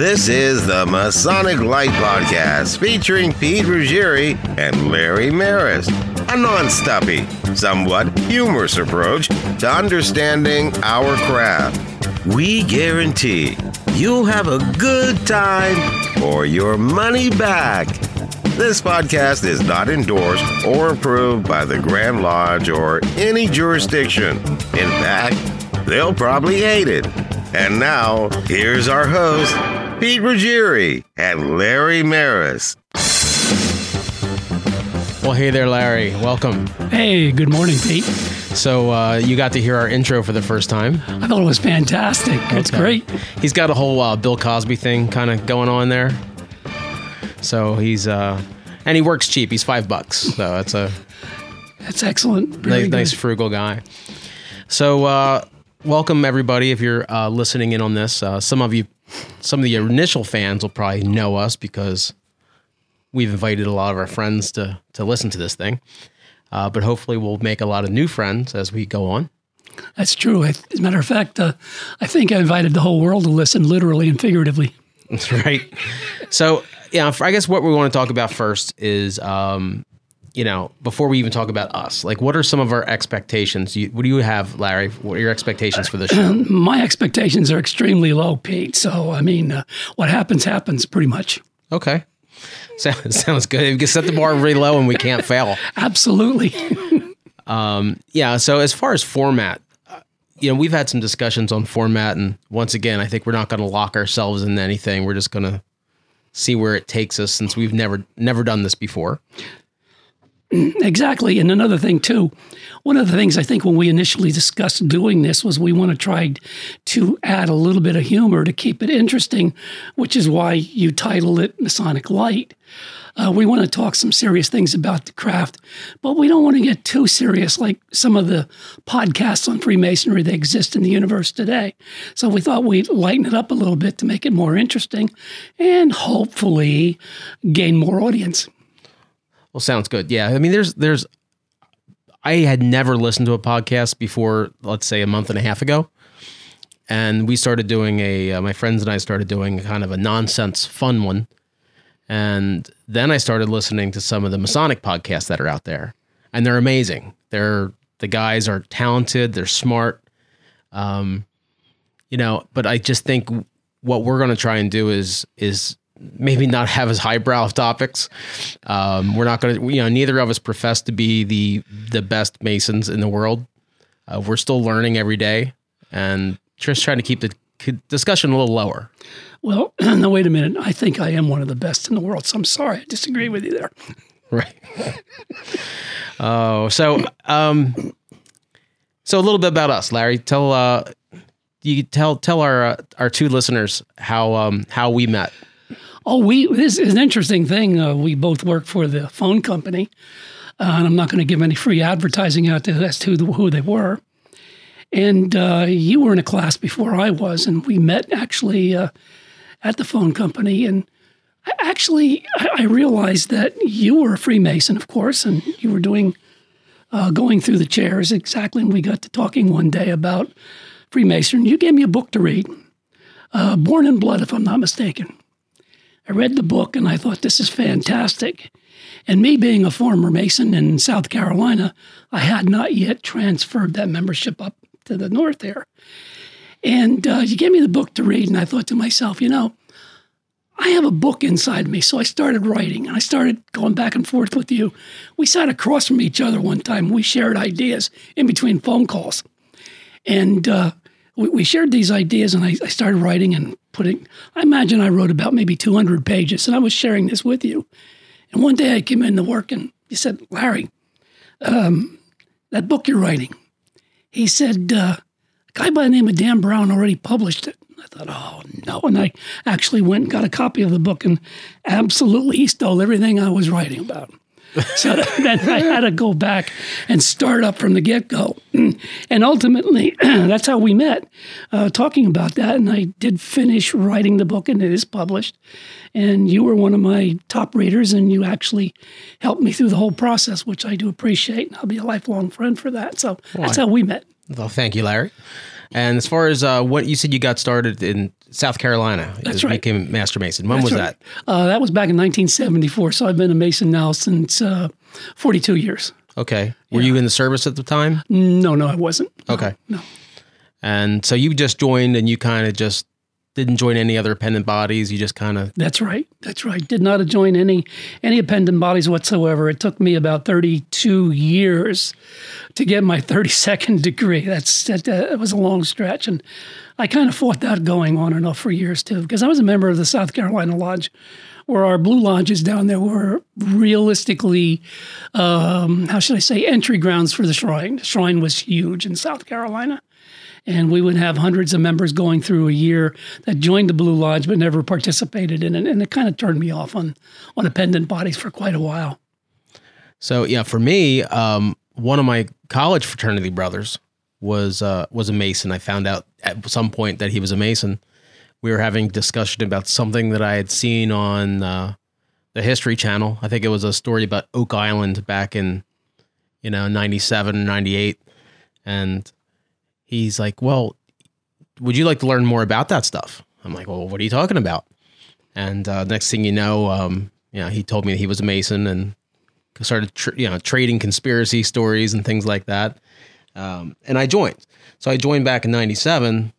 This is the Masonic Light Podcast featuring Pete Ruggieri and Larry Maris. A non-stoppy, somewhat humorous approach to understanding our craft. We guarantee you'll have a good time or your money back. This podcast is not endorsed or approved by the Grand Lodge or any jurisdiction. In fact, they'll probably hate it. And now, here's our host, Pete Ruggieri and Larry Maris. Well, hey there, Larry. Welcome. Hey, good morning, Pete. So, uh, you got to hear our intro for the first time. I thought it was fantastic. It's Okay. great. He's got a whole uh, Bill Cosby thing kind of going on there. So he's uh, and he works cheap. He's five bucks. So that's a That's excellent. Very nice, nice frugal guy. So uh, welcome everybody. If you're uh, listening in on this, uh, some of you, some of the initial fans will probably know us because we've invited a lot of our friends to to listen to this thing. Uh, but hopefully, we'll make a lot of new friends as we go on. That's true. As a matter of fact, uh, I think I invited the whole world to listen, literally and figuratively. That's right. So, yeah, I guess what we want to talk about first is, um, you know, before we even talk about us, like, what are some of our expectations? You, what do you have, Larry? What are your expectations for the show? My expectations are extremely low, Pete. So, I mean, uh, what happens, happens pretty much. Okay. So, sounds good. We can set the bar really low and we can't fail. Absolutely. Yeah. So, as far as format, uh, you know, we've had some discussions on format. And once again, I think we're not going to lock ourselves into anything. We're just going to see where it takes us since we've never, never done this before. exactly. And another thing, too, one of the things I think when we initially discussed doing this was we want to try to add a little bit of humor to keep it interesting, which is why you titled it Masonic Light. Uh, we want to talk some serious things about the craft, but we don't want to get too serious like some of the podcasts on Freemasonry that exist in the universe today. So we thought we'd lighten it up a little bit to make it more interesting and hopefully gain more audience. Well, sounds good. Yeah. I mean, there's, there's, I had never listened to a podcast before, let's say a month and a half ago. And we started doing a, uh, my friends and I started doing kind of a nonsense fun one. And then I started listening to some of the Masonic podcasts that are out there. And they're amazing. They're, the guys are talented, they're smart. Um, you know, but I just think what we're going to try and do is, is maybe not have as highbrow of topics. Um, we're not going to, you know, neither of us profess to be the the best masons in the world. Uh, we're still learning every day, and just trying to keep the discussion a little lower. Well, no, wait a minute. I think I am one of the best in the world. So I'm sorry. I disagree with you there. Right. oh, so um, so a little bit about us, Larry. Tell uh, you tell tell our uh, our two listeners how um how we met. Oh, we this is an interesting thing. Uh, we both work for the phone company, uh, and I'm not going to give any free advertising out to as to who they were. And uh, you were in a class before I was, and we met actually uh, at the phone company. And I- actually, I, I realized that you were a Freemason, of course, and you were doing uh, going through the chairs exactly. And we got to talking one day about Freemason. You gave me a book to read, uh, Born in Blood, if I'm not mistaken. I read the book and I thought this is fantastic. And me being a former Mason in South Carolina, I had not yet transferred that membership up to the north there. And uh, you gave me the book to read, and I thought to myself, you know, I have a book inside me. So I started writing and I started going back and forth with you. We sat across from each other one time. We shared ideas in between phone calls. And uh, we, we shared these ideas, and I, I started writing and putting. I imagine I wrote about maybe 200 pages, and I was sharing this with you. And one day I came into work, and he said, Larry, um, that book you're writing, he said, uh, a guy by the name of Dan Brown already published it. I thought, oh no. And I actually went and got a copy of the book, and absolutely he stole everything I was writing about. So then I had to go back and start up from the get go. And ultimately, that's how we met, uh, talking about that. And I did finish writing the book, and it is published. And you were one of my top readers, and you actually helped me through the whole process, which I do appreciate. And I'll be a lifelong friend for that. So that's how we met. Well, thank you, Larry. And as far as uh, what you said, you got started in South Carolina. That's right. Became Master Mason. When was That's that? Uh, that was back in 1974. So I've been a Mason now since uh, 42 years. Okay. Were you in the service at the time? No, no, I wasn't. No, Okay. No. And so you just joined, and you kind of just didn't join any other appendant bodies. You just kind of That's right. That's right. Did not join any any appendant bodies whatsoever. It took me about 32 years to get my 32nd degree. That's that, that was a long stretch, and I kind of fought that going on and off for years too, because I was a member of the South Carolina Lodge, where our blue lodges down there were realistically, um, how should I say, entry grounds for the shrine. The shrine was huge in South Carolina and we would have hundreds of members going through a year that joined the Blue Lodge but never participated in it, and it kind of turned me off on on appendant bodies for quite a while. So yeah, for me, um, one of my college fraternity brothers was uh, was a Mason. I found out at some point that he was a Mason. We were having discussion about something that I had seen on uh, the History Channel. I think it was a story about Oak Island back in you know 97 98 and he's like well would you like to learn more about that stuff? I'm like well what are you talking about? And uh, next thing you know um, you know he told me he was a mason and started tr- you know trading conspiracy stories and things like that. Um, and i joined. So i joined back in 97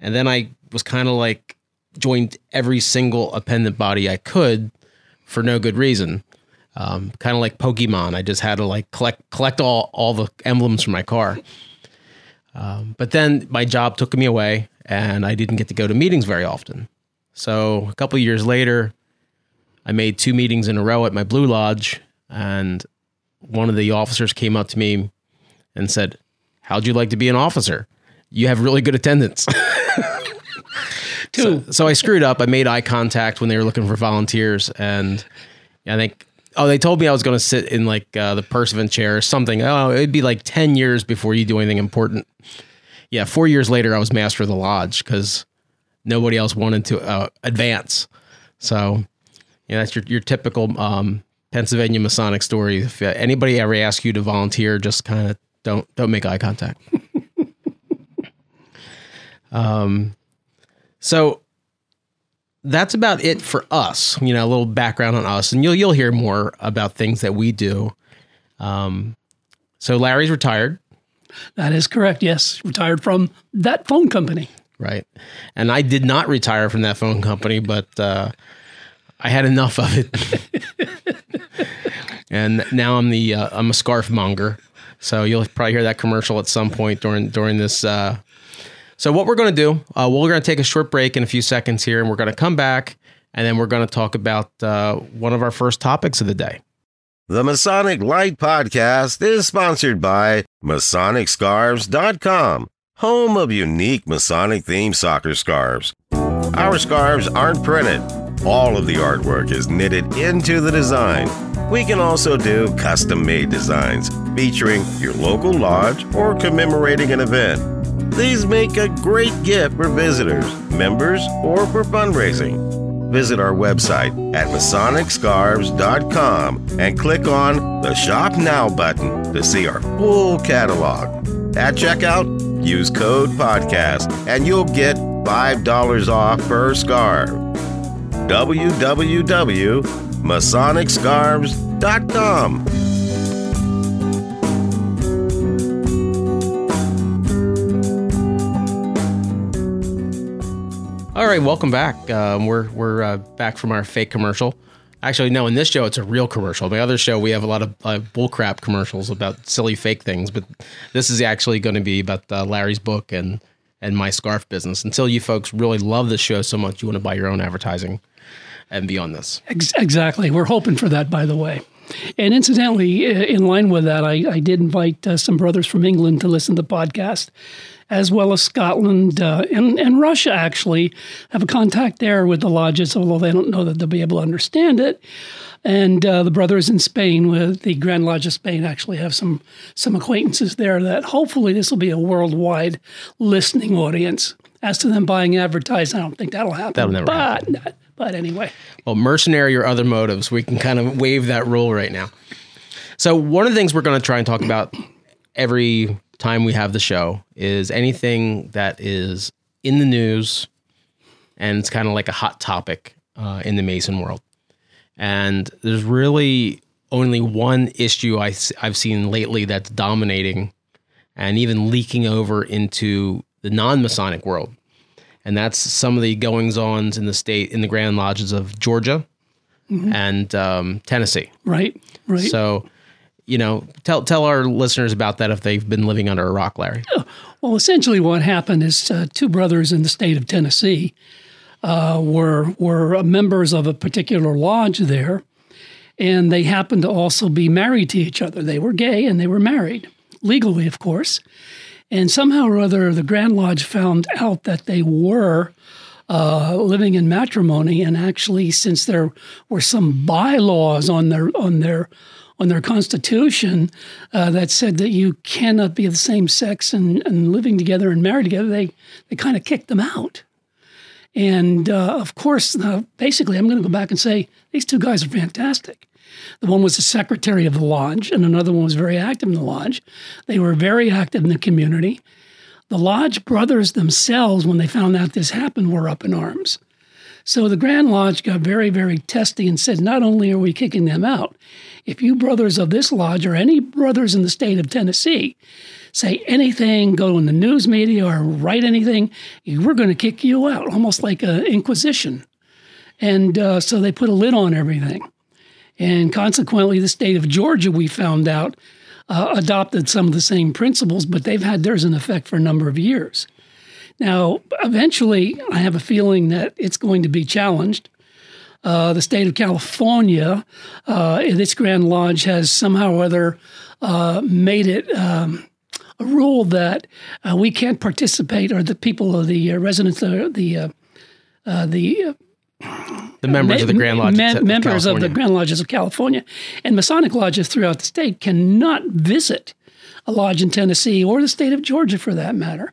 and then i was kind of like joined every single appendant body i could for no good reason. Um, kind of like pokemon. I just had to like collect collect all all the emblems from my car um, but then my job took me away and i didn't get to go to meetings very often so a couple of years later I made two meetings in a row at my Blue Lodge, and one of the officers came up to me and said, How'd you like to be an officer? You have really good attendance. Two. so I screwed up. I made eye contact when they were looking for volunteers, and I think, oh, they told me I was going to sit in like uh, the Pursuivant chair or something. Oh, it'd be like 10 years before you do anything important. Yeah, four years later, I was master of the lodge because nobody else wanted to uh, advance. So, yeah, that's your your typical um, Pennsylvania Masonic story. If uh, anybody ever asks you to volunteer, just kind of don't don't make eye contact. um, so that's about it for us. You know, a little background on us, and you'll you'll hear more about things that we do. Um, so Larry's retired, That is correct. Yes, retired from that phone company. right? And I did not retire from that phone company, but uh, I had enough of it. and now I'm the uh, I'm a scarf monger. So you'll probably hear that commercial at some point during during this. Uh, so what we're going to do, uh, we're going to take a short break in a few seconds here, and we're going to come back, and then we're going to talk about uh, one of our first topics of the day. The Masonic Light Podcast is sponsored by MasonicScarves.com, home of unique Masonic themed soccer scarves. Our scarves aren't printed, all of the artwork is knitted into the design. We can also do custom made designs featuring your local lodge or commemorating an event. These make a great gift for visitors, members, or for fundraising visit our website at MasonicScarves.com and click on the Shop Now button to see our full catalog. At checkout, use code PODCAST and you'll get $5 off per scarf. www.MasonicScarves.com. All right, welcome back. Um, we're we're uh, back from our fake commercial. Actually, no, in this show it's a real commercial. My other show we have a lot of uh, bullcrap commercials about silly fake things, but this is actually going to be about uh, Larry's book and and my scarf business. Until you folks really love this show so much, you want to buy your own advertising and be on this. Exactly. We're hoping for that, by the way. And incidentally, in line with that, I, I did invite uh, some brothers from England to listen to the podcast, as well as Scotland uh, and, and Russia, actually. have a contact there with the lodges, although they don't know that they'll be able to understand it. And uh, the brothers in Spain, with the Grand Lodge of Spain, actually have some some acquaintances there that hopefully this will be a worldwide listening audience. As to them buying advertising, I don't think that'll happen. That'll never but, But anyway, well, mercenary or other motives, we can kind of waive that rule right now. So, one of the things we're going to try and talk about every time we have the show is anything that is in the news and it's kind of like a hot topic uh, in the Mason world. And there's really only one issue I, have seen lately that's dominating and even leaking over into the non Masonic world. And that's some of the goings ons in the state, in the Grand Lodges of Georgia mm-hmm. and um, Tennessee. Right, right. So, you know, tell tell our listeners about that if they've been living under a rock, Larry. Well, essentially, what happened is uh, two brothers in the state of Tennessee uh, were were members of a particular lodge there, and they happened to also be married to each other. They were gay and they were married legally, of course. And somehow or other, the Grand Lodge found out that they were uh, living in matrimony, and actually, since there were some bylaws on their on their on their constitution uh, that said that you cannot be of the same sex and, and living together and married together, they they kind of kicked them out. And uh, of course, uh, basically, I'm going to go back and say these two guys are fantastic. The one was the secretary of the lodge, and another one was very active in the lodge. They were very active in the community. The lodge brothers themselves, when they found out this happened, were up in arms. So the Grand Lodge got very, very testy and said, not only are we kicking them out, if you brothers of this lodge or any brothers in the state of Tennessee say anything, go in the news media or write anything, we're going to kick you out, almost like an inquisition. And uh, so they put a lid on everything. And consequently, the state of Georgia, we found out, uh, adopted some of the same principles, but they've had theirs in effect for a number of years. Now, eventually, I have a feeling that it's going to be challenged. Uh, the state of California, uh, its Grand Lodge has somehow or other uh, made it um, a rule that uh, we can't participate, or the people of the uh, residents, the the the the members ma- of the Grand ma- members of the Grand Lodges of California, and Masonic lodges throughout the state cannot visit a lodge in Tennessee or the state of Georgia, for that matter,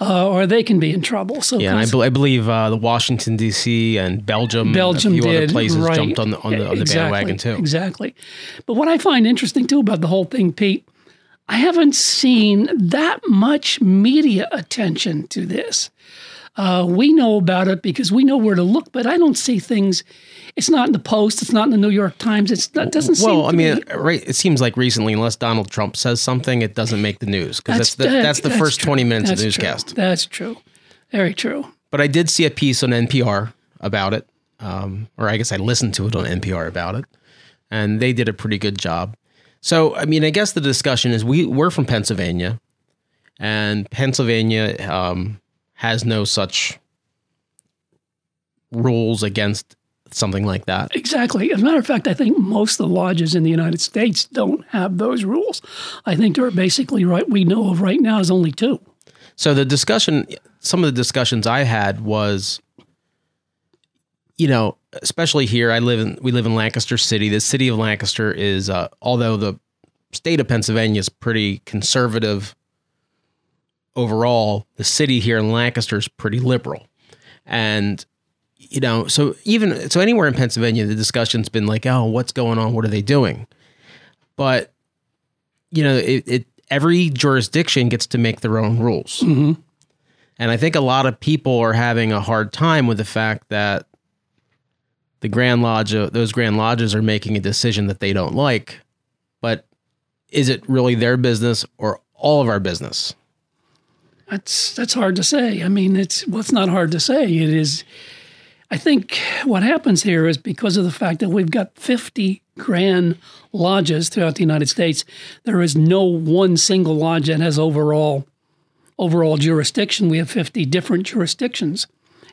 uh, or they can be in trouble. So yeah, I, be- I, believe uh, the Washington D.C. and Belgium, Belgium and a few did, other places right. jumped on the on the, on the exactly, bandwagon too. Exactly. But what I find interesting too about the whole thing, Pete, I haven't seen that much media attention to this. Uh, we know about it because we know where to look, but I don't see things. It's not in the Post. It's not in the New York Times. It's, it doesn't seem. well, I mean, be, right? It seems like recently, unless Donald Trump says something, it doesn't make the news because that's, that's, the, that's the that's first true. twenty minutes that's of the newscast. True. That's true. Very true. But I did see a piece on NPR about it, um, or I guess I listened to it on NPR about it, and they did a pretty good job. So, I mean, I guess the discussion is we we're from Pennsylvania, and Pennsylvania um, has no such rules against something like that. Exactly. As a matter of fact, I think most of the lodges in the United States don't have those rules. I think there are basically right we know of right now is only two. So the discussion, some of the discussions I had was, you know, especially here, I live in we live in Lancaster City. The city of Lancaster is, uh, although the state of Pennsylvania is pretty conservative overall, the city here in Lancaster is pretty liberal, and you know, so even so anywhere in Pennsylvania, the discussion's been like, oh, what's going on? What are they doing? But you know, it, it every jurisdiction gets to make their own rules, mm-hmm. and I think a lot of people are having a hard time with the fact that the Grand Lodge, those Grand Lodges, are making a decision that they don't like. But is it really their business or all of our business? That's that's hard to say. I mean, it's well, it's not hard to say. It is I think what happens here is because of the fact that we've got 50 grand lodges throughout the United States, there is no one single lodge that has overall overall jurisdiction. We have 50 different jurisdictions,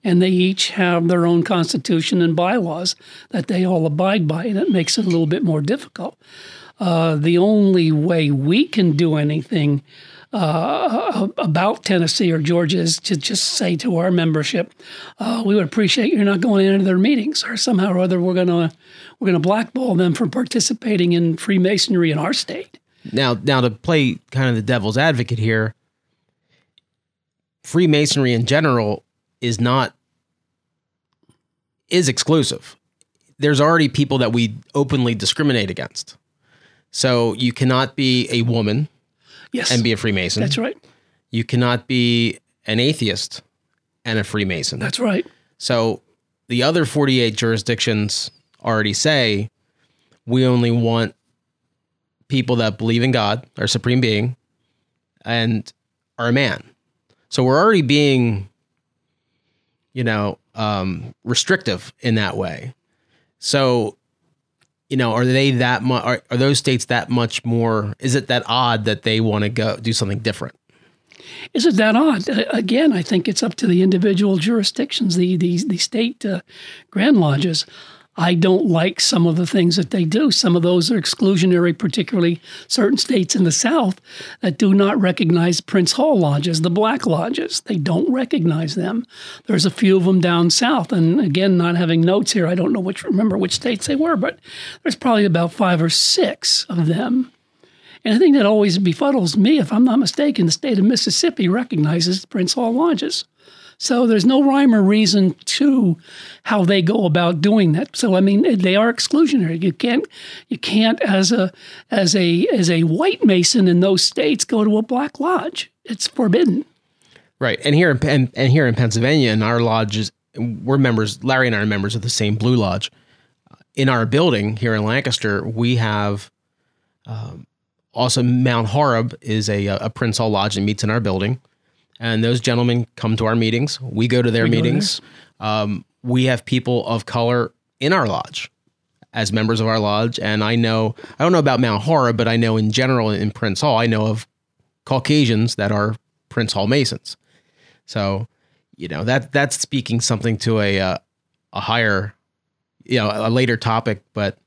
and they each have their own constitution and bylaws that they all abide by, and it makes it a little bit more difficult. Uh, the only way we can do anything uh, about Tennessee or Georgia is to just say to our membership, uh, we would appreciate you're not going into their meetings, or somehow or other we're to we're to blackball them from participating in Freemasonry in our state. Now, now to play kind of the devil's advocate here, Freemasonry in general is not is exclusive. There's already people that we openly discriminate against. So you cannot be a woman Yes. and be a Freemason. That's right. You cannot be an atheist and a Freemason. That's right. So the other 48 jurisdictions already say we only want people that believe in God, our supreme being, and are a man. So we're already being, you know, um, restrictive in that way. So, you know, are they that much? Are, are those states that much more? Is it that odd that they want to go do something different? Is it that odd? Uh, again, I think it's up to the individual jurisdictions, the the, the state uh, grand lodges. I don't like some of the things that they do. Some of those are exclusionary, particularly certain states in the South that do not recognize Prince Hall lodges, the black lodges. They don't recognize them. There's a few of them down south, and again, not having notes here, I don't know which remember which states they were, but there's probably about five or six of them. And I think that always befuddles me. If I'm not mistaken, the state of Mississippi recognizes Prince Hall lodges. So there's no rhyme or reason to how they go about doing that. So I mean, they are exclusionary. You can't, you can't as a as a as a white mason in those states go to a black lodge. It's forbidden. Right, and here in and, and here in Pennsylvania, in our lodges, we're members. Larry and I are members of the same Blue Lodge. In our building here in Lancaster, we have um, also Mount Horeb is a, a Prince Hall Lodge that meets in our building, and those gentlemen come to our meetings. We go to their go meetings. Um, we have people of color in our lodge as members of our lodge, and I know I don't know about Mount Horeb, but I know in general in Prince Hall, I know of Caucasians that are Prince Hall Masons. So, you know that that's speaking something to a uh, a higher, you know, a later topic. But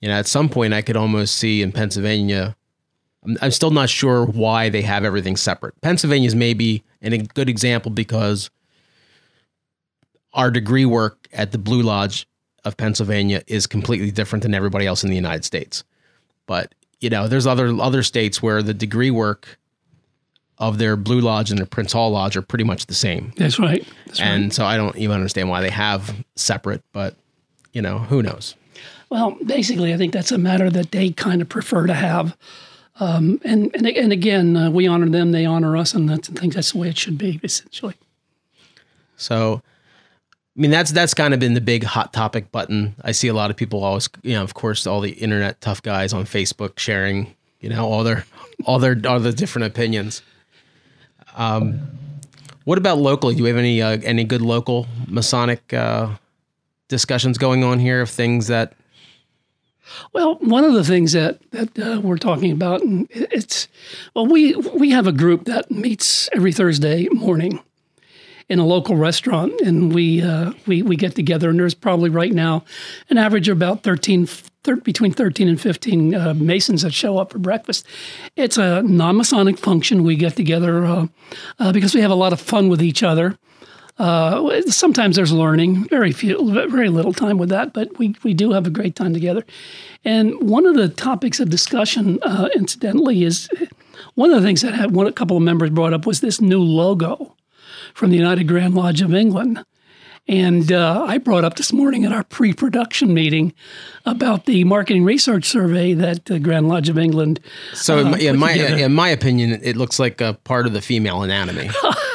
you know, at some point, I could almost see in Pennsylvania. I'm, I'm still not sure why they have everything separate. Pennsylvania's maybe an, a good example because our degree work at the Blue Lodge of Pennsylvania is completely different than everybody else in the United States. But you know, there's other other states where the degree work of their Blue Lodge and their Prince Hall Lodge are pretty much the same. That's right. That's right. And so I don't even understand why they have separate, but you know, who knows? Well, basically, I think that's a matter that they kind of prefer to have. Um, and, and and again, uh, we honor them; they honor us, and that's, I think that's the way it should be, essentially. So, I mean, that's that's kind of been the big hot topic button. I see a lot of people always, you know, of course, all the internet tough guys on Facebook sharing, you know, all their all their all the different opinions. Um, what about locally? Do we have any uh, any good local Masonic uh, discussions going on here of things that Well, one of the things that that uh, we're talking about, it's well, we we have a group that meets every Thursday morning in a local restaurant, and we uh, we we get together, and there's probably right now an average of about 13, thir- between thirteen and fifteen uh, Masons that show up for breakfast. It's a non-Masonic function. We get together uh, uh, because we have a lot of fun with each other. Uh, sometimes there's learning, very few, very little time with that, but we, we do have a great time together. And one of the topics of discussion, uh, incidentally, is one of the things that had one a couple of members brought up was this new logo from the United Grand Lodge of England. And uh, I brought up this morning at our pre-production meeting about the marketing research survey that the Grand Lodge of England. So, in, uh, my, in my in my opinion, it looks like a part of the female anatomy.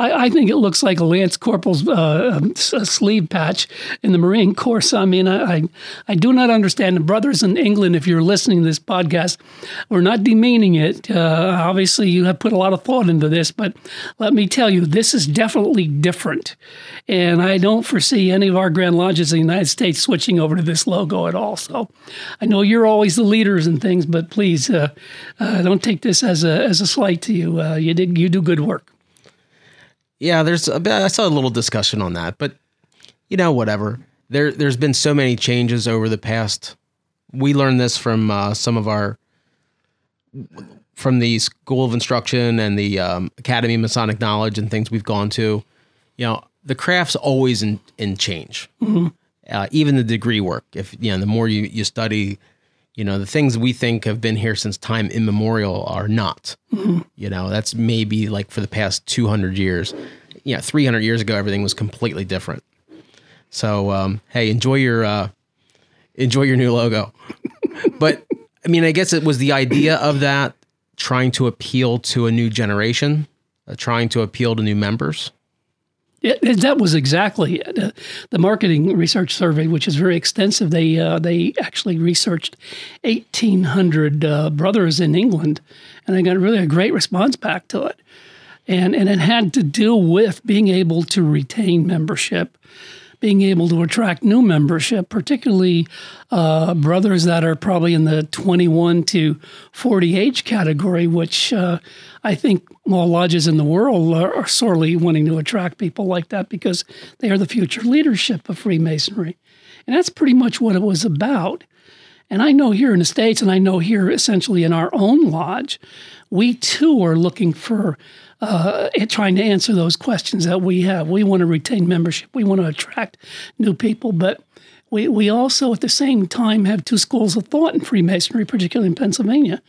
I, I think it looks like a Lance Corporal's uh, um, sleeve patch in the Marine Corps. I mean, I, I, I do not understand. The brothers in England, if you're listening to this podcast, we're not demeaning it. Uh, obviously, you have put a lot of thought into this, but let me tell you, this is definitely different. And I don't foresee any of our Grand Lodges in the United States switching over to this logo at all. So I know you're always the leaders and things, but please uh, uh, don't take this as a, as a slight to you. Uh, you, did, you do good work. Yeah, there's a bit, I saw a little discussion on that, but you know, whatever. There, there's been so many changes over the past. We learned this from uh, some of our from the School of Instruction and the um, Academy of Masonic Knowledge and things we've gone to. You know, the craft's always in in change. Uh, even the degree work. If you know, the more you you study, you know, the things we think have been here since time immemorial are not. You know, that's maybe like for the past 200 years. Yeah, 300 years ago, everything was completely different. So, um, hey, enjoy your uh, enjoy your new logo. but I mean, I guess it was the idea of that trying to appeal to a new generation, uh, trying to appeal to new members. It, that was exactly uh, the marketing research survey, which is very extensive. They uh, they actually researched eighteen hundred uh, brothers in England, and they got really a great response back to it. And and it had to do with being able to retain membership, being able to attract new membership, particularly uh, brothers that are probably in the 21 to 40 age category, which uh, I think all lodges in the world are, are, sorely wanting to attract people like that because they are the future leadership of Freemasonry. And that's pretty much what it was about. And I know here in the States, and I know here essentially in our own lodge, we too are looking for uh, trying to answer those questions that we have. We want to retain membership, we want to attract new people, but we, we also at the same time have two schools of thought in Freemasonry, particularly in Pennsylvania.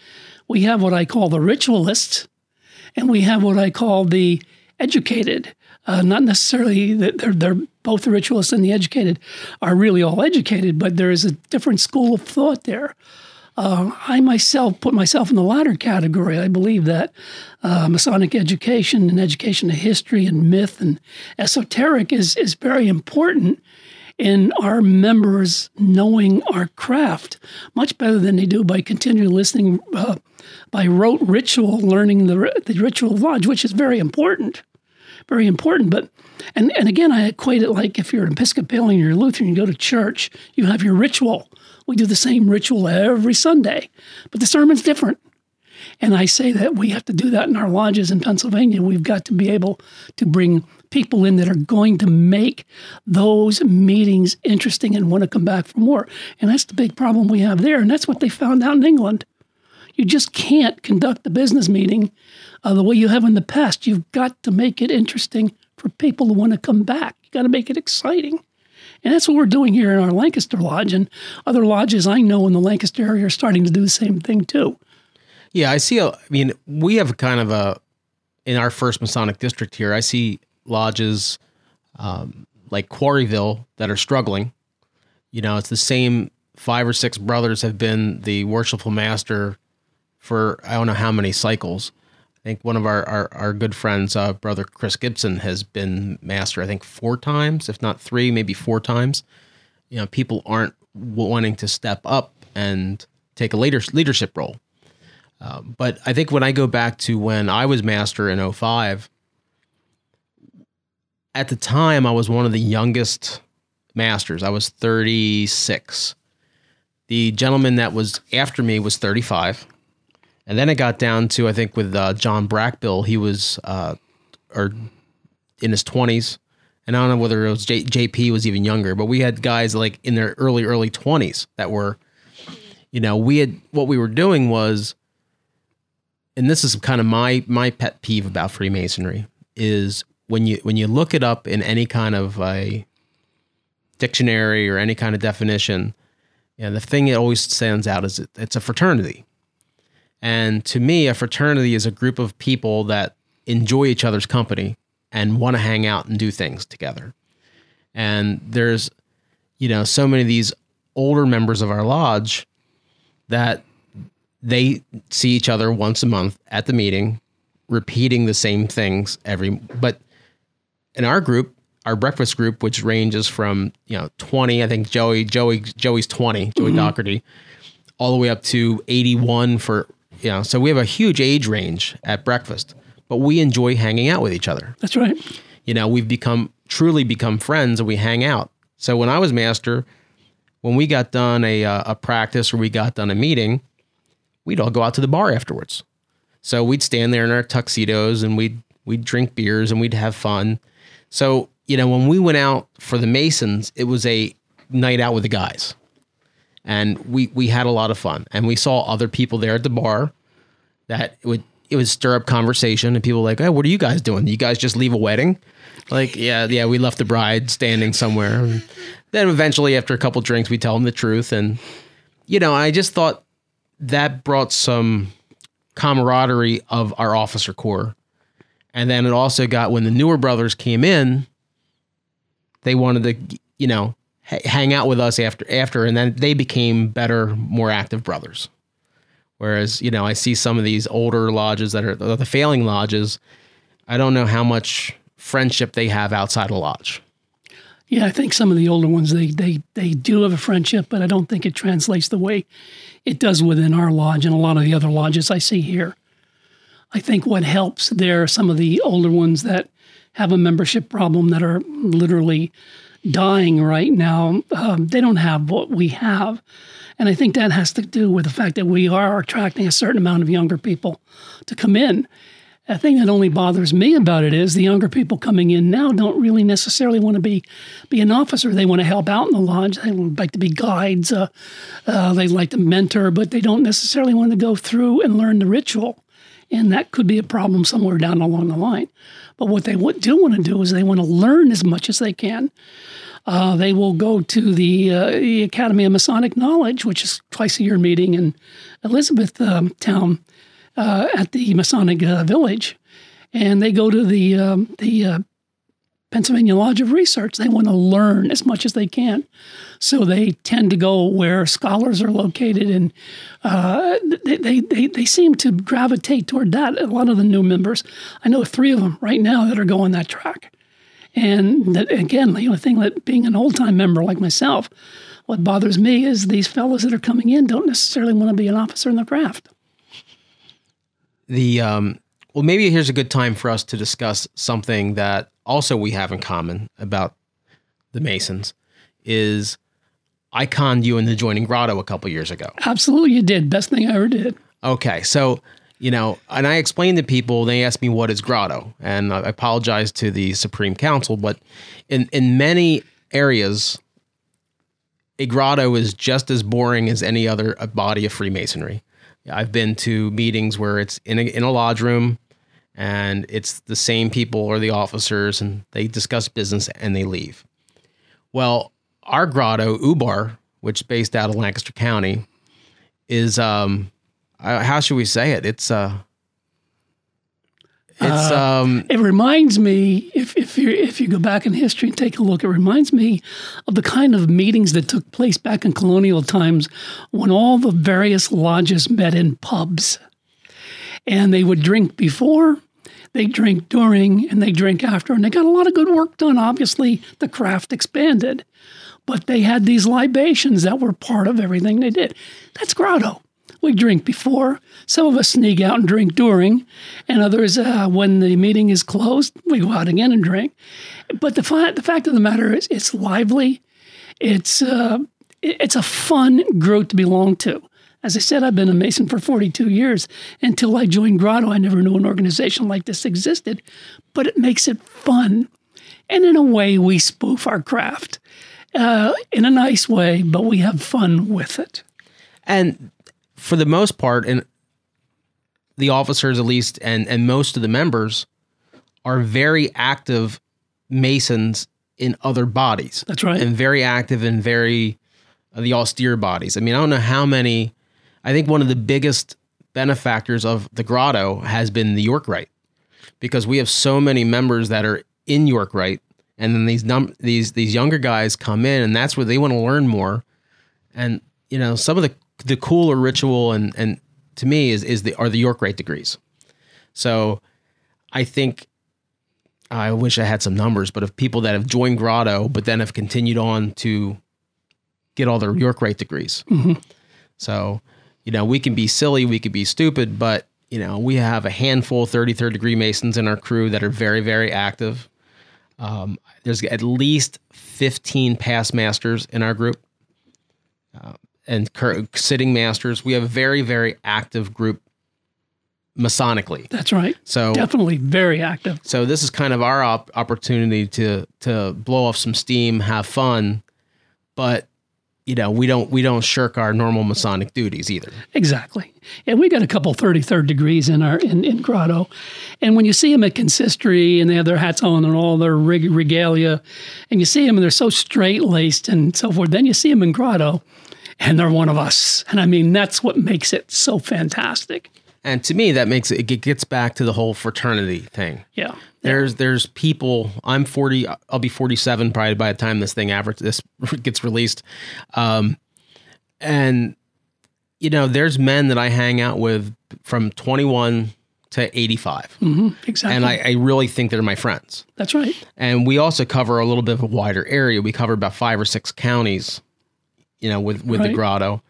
We have what I call the ritualists, and we have what I call the educated. Uh, not necessarily that they're, they're both the ritualists and the educated are really all educated, but there is a different school of thought there. Uh, I myself put myself in the latter category. I believe that uh, Masonic education and education of history and myth and esoteric is, is very important in our members knowing our craft much better than they do by continually listening uh, by rote ritual, learning the, the ritual lodge, which is very important. Very important. But, and, and again, I equate it like if you're an Episcopalian you're Lutheran, you go to church, you have your ritual we do the same ritual every Sunday, but the sermon's different. And I say that we have to do that in our lodges in Pennsylvania. We've got to be able to bring people in that are going to make those meetings interesting and want to come back for more. And that's the big problem we have there. And that's what they found out in England. You just can't conduct the business meeting uh, the way you have in the past. You've got to make it interesting for people to want to come back. You've got to make it exciting. And that's what we're doing here in our Lancaster Lodge. And other lodges I know in the Lancaster area are starting to do the same thing too. Yeah, I see. A, I mean, we have kind of a, in our first Masonic district here, I see lodges um, like Quarryville that are struggling. You know, it's the same five or six brothers have been the worshipful master for I don't know how many cycles. I think one of our our, our good friends, uh, brother Chris Gibson, has been master. I think four times, if not three, maybe four times. You know, people aren't wanting to step up and take a later leadership role. Uh, but I think when I go back to when I was master in 05, at the time I was one of the youngest masters. I was 36. The gentleman that was after me was 35. And then it got down to I think with uh, John Brackbill, he was uh, or in his twenties, and I don't know whether it was J- JP was even younger, but we had guys like in their early early twenties that were, you know, we had what we were doing was, and this is kind of my my pet peeve about Freemasonry is when you when you look it up in any kind of a dictionary or any kind of definition, yeah, the thing that always stands out is it, it's a fraternity. And to me, a fraternity is a group of people that enjoy each other's company and want to hang out and do things together. And there's, you know, so many of these older members of our lodge that they see each other once a month at the meeting, repeating the same things every. But in our group, our breakfast group, which ranges from you know twenty, I think Joey, Joey, Joey's twenty, Joey mm-hmm. Doherty, all the way up to eighty-one for you know, so we have a huge age range at breakfast, but we enjoy hanging out with each other. That's right. You know, we've become truly become friends and we hang out. So when I was master, when we got done a uh, a practice or we got done a meeting, we'd all go out to the bar afterwards. So we'd stand there in our tuxedos and we'd we'd drink beers and we'd have fun. So, you know, when we went out for the Masons, it was a night out with the guys and we we had a lot of fun. And we saw other people there at the bar that would it would stir up conversation and people were like hey what are you guys doing? You guys just leave a wedding? Like yeah yeah we left the bride standing somewhere. And then eventually after a couple drinks we tell them the truth. And you know i just thought that brought some camaraderie of our officer corps. And then it also got when the newer brothers came in they wanted to you know hang out with us after after, and then they became better, more active brothers. Whereas, you know, I see some of these older lodges that are the failing lodges. I don't know how much friendship they have outside a lodge. Yeah, I think some of the older ones they they they do have a friendship, but I don't think it translates the way it does within our lodge and a lot of the other lodges I see here. I think what helps there are some of the older ones that have a membership problem that are literally dying right now. Um, they don't have what we have. And I think that has to do with the fact that we are attracting a certain amount of younger people to come in. The thing that only bothers me about it is the younger people coming in now don't really necessarily want to be be an officer. They want to help out in the lodge. They would like to be guides. Uh, uh, they like to mentor, but they don't necessarily want to go through and learn the ritual. And that could be a problem somewhere down along the line. But what they do want to do is they want to learn as much as they can. Uh, they will go to the, uh, the, Academy of Masonic Knowledge, which is twice a year meeting in Elizabethtown um, uh, at the Masonic uh, Village, and they go to the um, the uh, Pennsylvania Lodge of Research. They want to learn as much as they can. So they tend to go where scholars are located, and uh, they, they, they, seem to gravitate toward that. A lot of the new members, I know three of them right now that are going that track. And that, again, the only thing that being an old time member like myself, what bothers me is these fellows that are coming in don't necessarily want to be an officer in the craft. The um, well, maybe here's a good time for us to discuss something that also we have in common about the Masons is I conned you into joining Grotto a couple years ago. Absolutely, you did. Best thing I ever did. Okay, so you know, and I explained to people. They asked me what is Grotto, and I apologize to the Supreme Council, but in in many areas, a grotto is just as boring as any other body of Freemasonry. I've been to meetings where it's in a, in a lodge room and it's the same people or the officers and they discuss business and they leave. Well, our grotto, Ubar, which is based out of Lancaster County, is um, uh, how should we say it? It's uh, it's uh, um, it reminds me if if you if you go back in history and take a look, it reminds me of the kind of meetings that took place back in colonial times when all the various lodges met in pubs and they would drink before, they drink during, and they drink after. And they got a lot of good work done. Obviously, the craft expanded, but they had these libations that were part of everything they did. That's grotto. We drink before. Some of us sneak out and drink during, and others, uh, when the meeting is closed, we go out again and drink. But the, fa- the fact of the matter is, it's lively. It's uh, it's a fun group to belong to. As I said, I've been a Mason for 42 years. Until I joined Grotto, I never knew an organization like this existed, but it makes it fun. And in a way, we spoof our craft uh, in a nice way, but we have fun with it. And for the most part, and the officers at least, and, and most of the members are very active Masons in other bodies. That's right. And very active in very uh, the austere bodies. I mean, I don't know how many I think one of the biggest benefactors of the grotto has been the York Rite because we have so many members that are in York Rite and then these num- these these younger guys come in and that's where they want to learn more and you know some of the the cooler ritual and and to me is is the are the York Rite degrees so I think I wish I had some numbers but of people that have joined grotto but then have continued on to get all their York Rite degrees mm-hmm. so you know, we can be silly, we could be stupid, but you know, we have a handful of 33rd degree Masons in our crew that are very, very active. Um, there's at least 15 past masters in our group uh, and cur- sitting masters. We have a very, very active group masonically. That's right. So definitely very active. So this is kind of our op- opportunity to to blow off some steam, have fun, but you know, we don't we don't shirk our normal Masonic duties either. Exactly. And we got a couple 33rd degrees in our in, in Grotto. And when you see them at consistory and they have their hats on and all their regalia, and you see them and they're so straight laced and so forth, then you see them in Grotto and they're one of us. And I mean, that's what makes it so fantastic. And to me, that makes it, it gets back to the whole fraternity thing. Yeah. There's there's people. I'm 40. I'll be 47 probably by the time this thing average this gets released, um, and you know, there's men that I hang out with from 21 to 85. Exactly. And I, I really think they're my friends. That's right. And we also cover a little bit of a wider area. We cover about five or six counties, you know, with, with the grotto.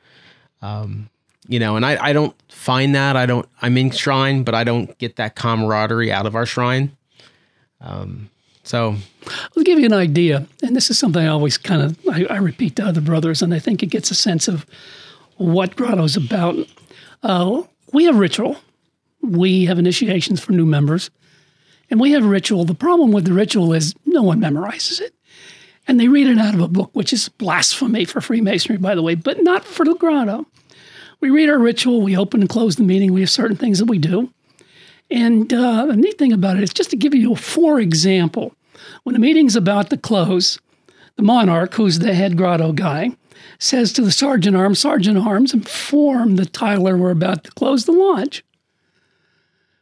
Um, you know, and I, I don't find that. I don't, I'm in shrine, but I don't get that camaraderie out of our shrine. Um, so I'll give you an idea, and this is something I always kind of I, I repeat to other brothers, and I think it gets a sense of what Grotto's about. Uh, we have ritual. We have initiations for new members, and we have ritual. The problem with the ritual is no one memorizes it, and they read it out of a book, which is blasphemy for Freemasonry, by the way, but not for the Grotto. We read our ritual. We open and close the meeting. We have certain things that we do. And uh, the neat thing about it is just to give you a for example, when the meeting's about to close, the monarch, who's the head grotto guy, says to the sergeant arms, Sergeant arms, inform the Tyler we're about to close the lodge.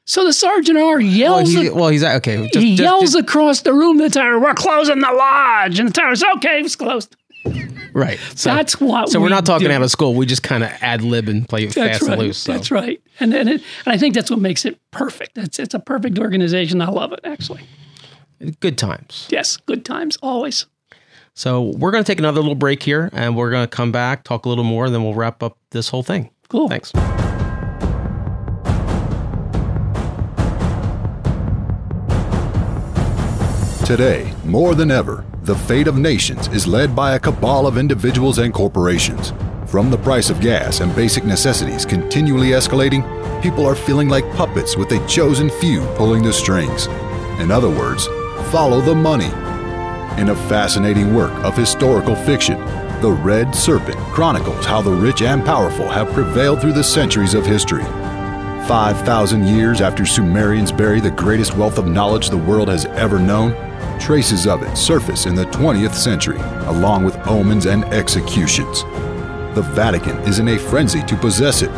So the sergeant arm well, yells, he, well he's okay. Just, he just- yells just- across the room to the Tyler, we're closing the lodge. And the Tyler's, okay, it's closed. Right. So, That's what so we're not talking do. out of school. We just kind of ad lib and play That's fast right. and loose. So. That's right. And, and, it, and I think that's what makes it perfect. It's, it's a perfect organization. I love it, actually. Good times. Yes, good times, always. So we're going to take another little break here, and we're going to come back, talk a little more, and then we'll wrap up this whole thing. Cool. Thanks. Today, more than ever, the fate of nations is led by a cabal of individuals and corporations. From the price of gas and basic necessities continually escalating, people are feeling like puppets with a chosen few pulling the strings. In other words, follow the money. In a fascinating work of historical fiction, The Red Serpent chronicles how the rich and powerful have prevailed through the centuries of history. 5,000 years after Sumerians bury the greatest wealth of knowledge the world has ever known, traces of it surface in the 20th century, along with omens and executions. The Vatican is in a frenzy to possess it.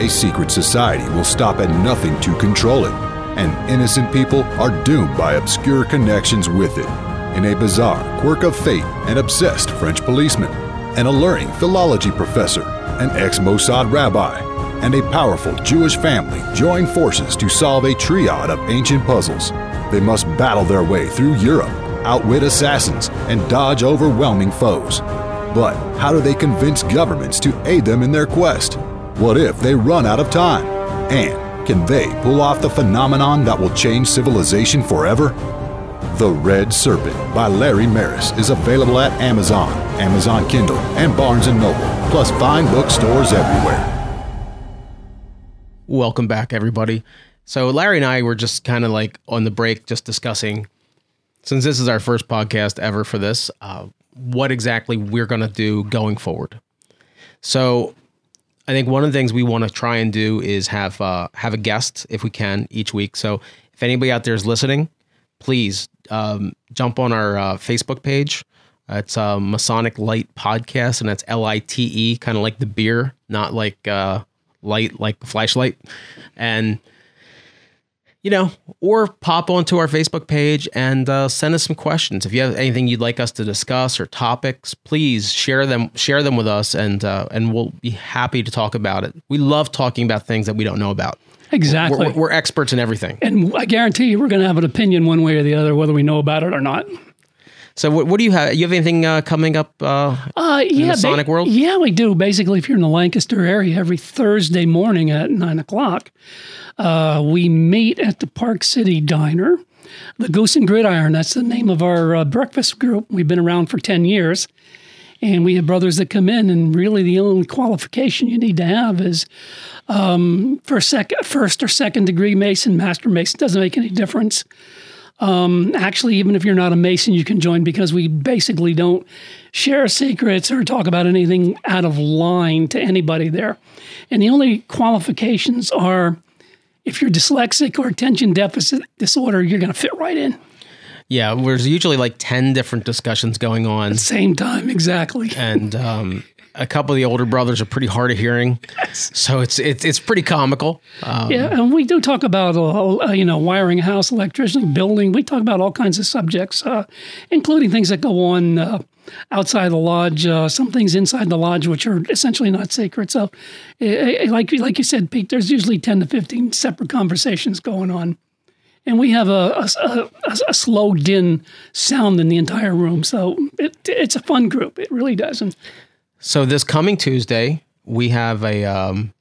A secret society will stop at nothing to control it, and innocent people are doomed by obscure connections with it. In a bizarre quirk of fate, an obsessed French policeman, an alluring philology professor, an ex Mossad rabbi, and a powerful Jewish family join forces to solve a triad of ancient puzzles. They must battle their way through Europe, outwit assassins, and dodge overwhelming foes. But how do they convince governments to aid them in their quest? What if they run out of time? And can they pull off the phenomenon that will change civilization forever? The Red Serpent by Larry Maris is available at Amazon, Amazon Kindle, and Barnes & Noble, plus fine bookstores everywhere. Welcome back, everybody. So Larry and I were just kind of like on the break, just discussing, since this is our first podcast ever for this, uh, what exactly we're going to do going forward. So I think one of the things we want to try and do is have uh, have a guest if we can each week. So if anybody out there is listening, please um, jump on our uh, Facebook page. It's uh, Masonic Light Podcast, and that's L I T E, kind of like the beer, not like uh, light like the flashlight. And you know, or pop onto our Facebook page and uh, send us some questions. If you have anything you'd like us to discuss or topics, please share them share them with us, and uh, and we'll be happy to talk about it. We love talking about things that we don't know about. Exactly. We're, we're experts in everything. and I guarantee you, we're going to have an opinion one way or the other, whether we know about it or not. So, what, what do you have? You have anything uh, coming up? Uh, Uh, yeah, Masonic world? Yeah, we do. Basically, if you're in the Lancaster area, every Thursday morning at nine o'clock, uh, we meet at the Park City Diner. The Goose and Gridiron, that's the name of our uh, breakfast group. We've been around for 10 years. And we have brothers that come in, and really the only qualification you need to have is um, first, sec- first or second degree Mason, Master Mason. Doesn't make any difference. Um, actually, even if you're not a Mason, you can join because we basically don't share secrets or talk about anything out of line to anybody there. And the only qualifications are if you're dyslexic or attention deficit disorder, you're going to fit right in. yeah, there's usually like ten different discussions going on, At the Same time, exactly. and um, a couple of the older brothers are pretty hard of hearing, so it's it's it's pretty comical. Um, Yeah, and we do talk about uh, uh, you know wiring a house, electricity, building. We talk about all kinds of subjects, uh, including things that go on uh, outside the lodge, uh, some things inside the lodge, which are essentially not sacred. So, eh, like like you said, Pete, there's usually ten to fifteen separate conversations going on, and we have a a, a, a slow din sound in the entire room. So it, it's a fun group. It really does. And So this coming Tuesday, we have a um,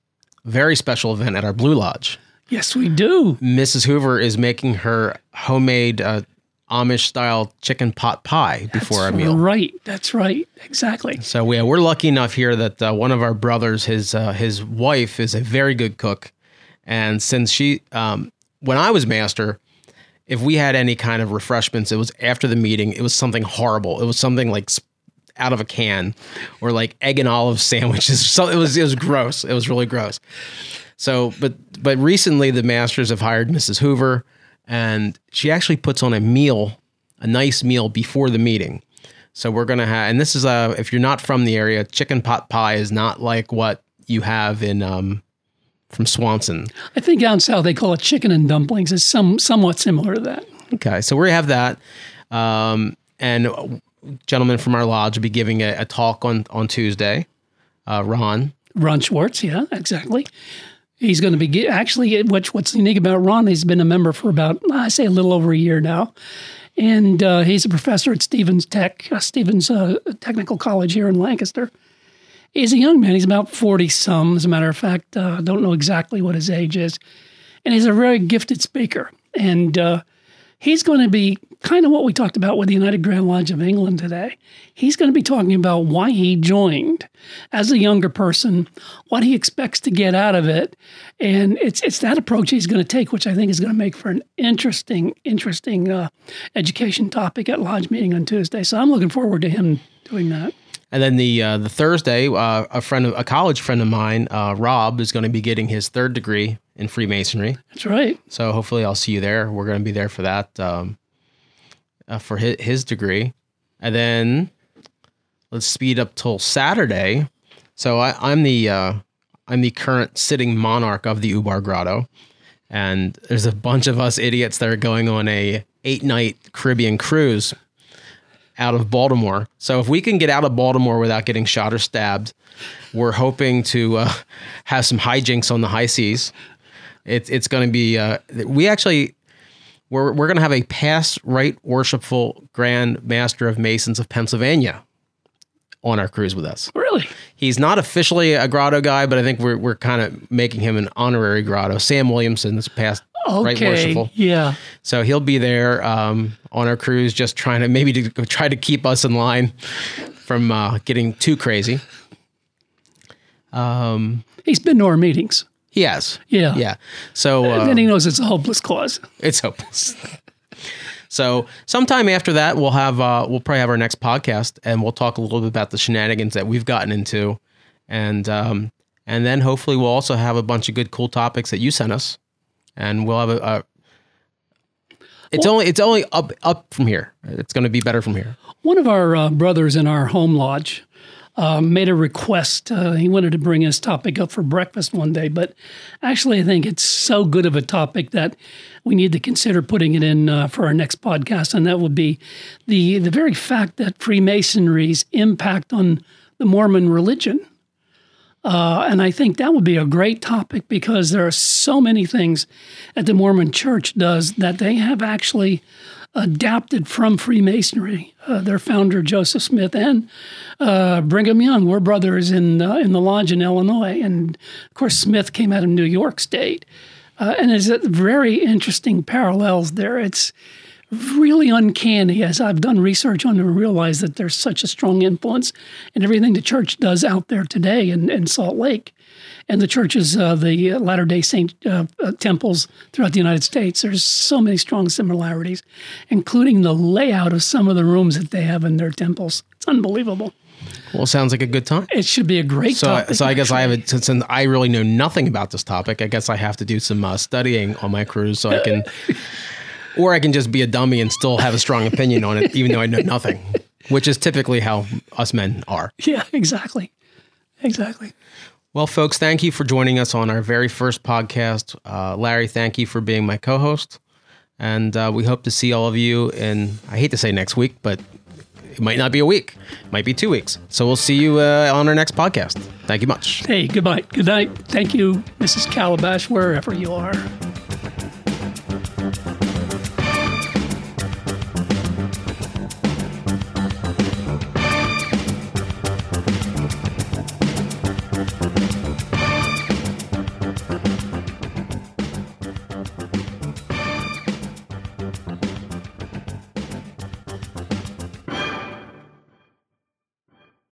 very special event at our Blue Lodge. yes, we do. Mrs. Hoover is making her homemade uh, Amish style chicken pot pie before our meal. Right. That's right. Exactly. So we, we're lucky enough here that uh, one of our brothers, his uh, his wife, is a very good cook, and since she, um, when I was master, if we had any kind of refreshments, it was after the meeting. It was something horrible. It was something like out of a can, or like egg and olive sandwiches. So it was it was gross. It was really gross. So, but but recently the masters have hired Mrs. Hoover, and she actually puts on a meal, a nice meal before the meeting. So we're gonna have, and this is a if you're not from the area, chicken pot pie is not like what you have in um from Swanson. I think down south they call it chicken and dumplings. It's some somewhat similar to that. Okay, so we have that, um, and gentleman from our lodge will be giving a, a talk on on Tuesday. Uh, Ron, Ron Schwartz, yeah, exactly. He's going to be actually. Which what's unique about Ron? He's been a member for about I say a little over a year now, and uh, he's a professor at Stevens Tech, uh, Stevens uh, Technical College here in Lancaster. He's a young man. He's about forty some, as a matter of fact. Uh, I don't know exactly what his age is, and he's a very gifted speaker. And uh, he's going to be kind of what we talked about with the United Grand Lodge of England today. He's going to be talking about why he joined as a younger person, what he expects to get out of it, and it's it's that approach he's going to take, which I think is going to make for an interesting, interesting uh, education topic at lodge meeting on Tuesday. So I'm looking forward to him doing that. and then the uh, the Thursday, uh, a friend, of, a college friend of mine, uh, Rob, is going to be getting his third degree in Freemasonry. That's right. So hopefully I'll see you there. We're going to be there for that, um, uh, for his, his degree. And then let's speed up till Saturday. So I, I'm the uh, I'm the current sitting monarch of the Ubar Grotto, and there's a bunch of us idiots that are going on a eight night Caribbean cruise out of Baltimore. So if we can get out of Baltimore without getting shot or stabbed, we're hoping to uh, have some hijinks on the high seas. It's it's going to be. Uh, we actually we're we're going to have a past right worshipful Grand Master of Masons of Pennsylvania on our cruise with us. Really? He's not officially a grotto guy, but I think we're we're kind of making him an honorary grotto. Sam Williamson is past right Okay. worshipful. Yeah. So he'll be there um, on our cruise, just trying to maybe to try to keep us in line from uh, getting too crazy. Um, He's been to our meetings. He has, Yeah. yeah. So uh, then he knows it's a hopeless cause. it's hopeless. so sometime after that, we'll have uh, we'll probably have our next podcast, and we'll talk a little bit about the shenanigans that we've gotten into, and um, and then hopefully we'll also have a bunch of good, cool topics that you sent us, and we'll have a. a it's only it's only up up from here. It's going to be better from here. One of our uh, brothers in our home lodge uh, made a request. Uh, he wanted to bring his topic up for breakfast one day, but actually, I think it's so good of a topic that we need to consider putting it in uh, for our next podcast, and that would be the the very fact that Freemasonry's impact on the Mormon religion. Uh, and I think that would be a great topic because there are so many things that the Mormon Church does that they have actually adapted from Freemasonry. Uh, their founder Joseph Smith and uh, Brigham Young were brothers in uh, in the lodge in Illinois, and of course Smith came out of New York State. Uh, and there's very interesting parallels there. It's really uncanny as I've done research on and realized that there's such a strong influence in everything the church does out there today in, in Salt Lake. And the churches, uh, the Latter day Saint uh, uh, temples throughout the United States, there's so many strong similarities, including the layout of some of the rooms that they have in their temples. It's unbelievable. Well, sounds like a good time. It should be a great So, topic. so I guess I have since, since I really know nothing about this topic. I guess I have to do some uh, studying on my cruise so I can, or I can just be a dummy and still have a strong opinion on it, even though I know nothing, which is typically how us men are. Yeah, exactly. Exactly. Well, folks, thank you for joining us on our very first podcast. Uh, Larry, thank you for being my co-host, and uh, we hope to see all of you in. I hate to say next week, but It might not be a week. It might be two weeks. So we'll see you uh, on our next podcast. Thank you much. Hey, goodbye. Good night. Thank you, Mrs. Calabash, wherever you are.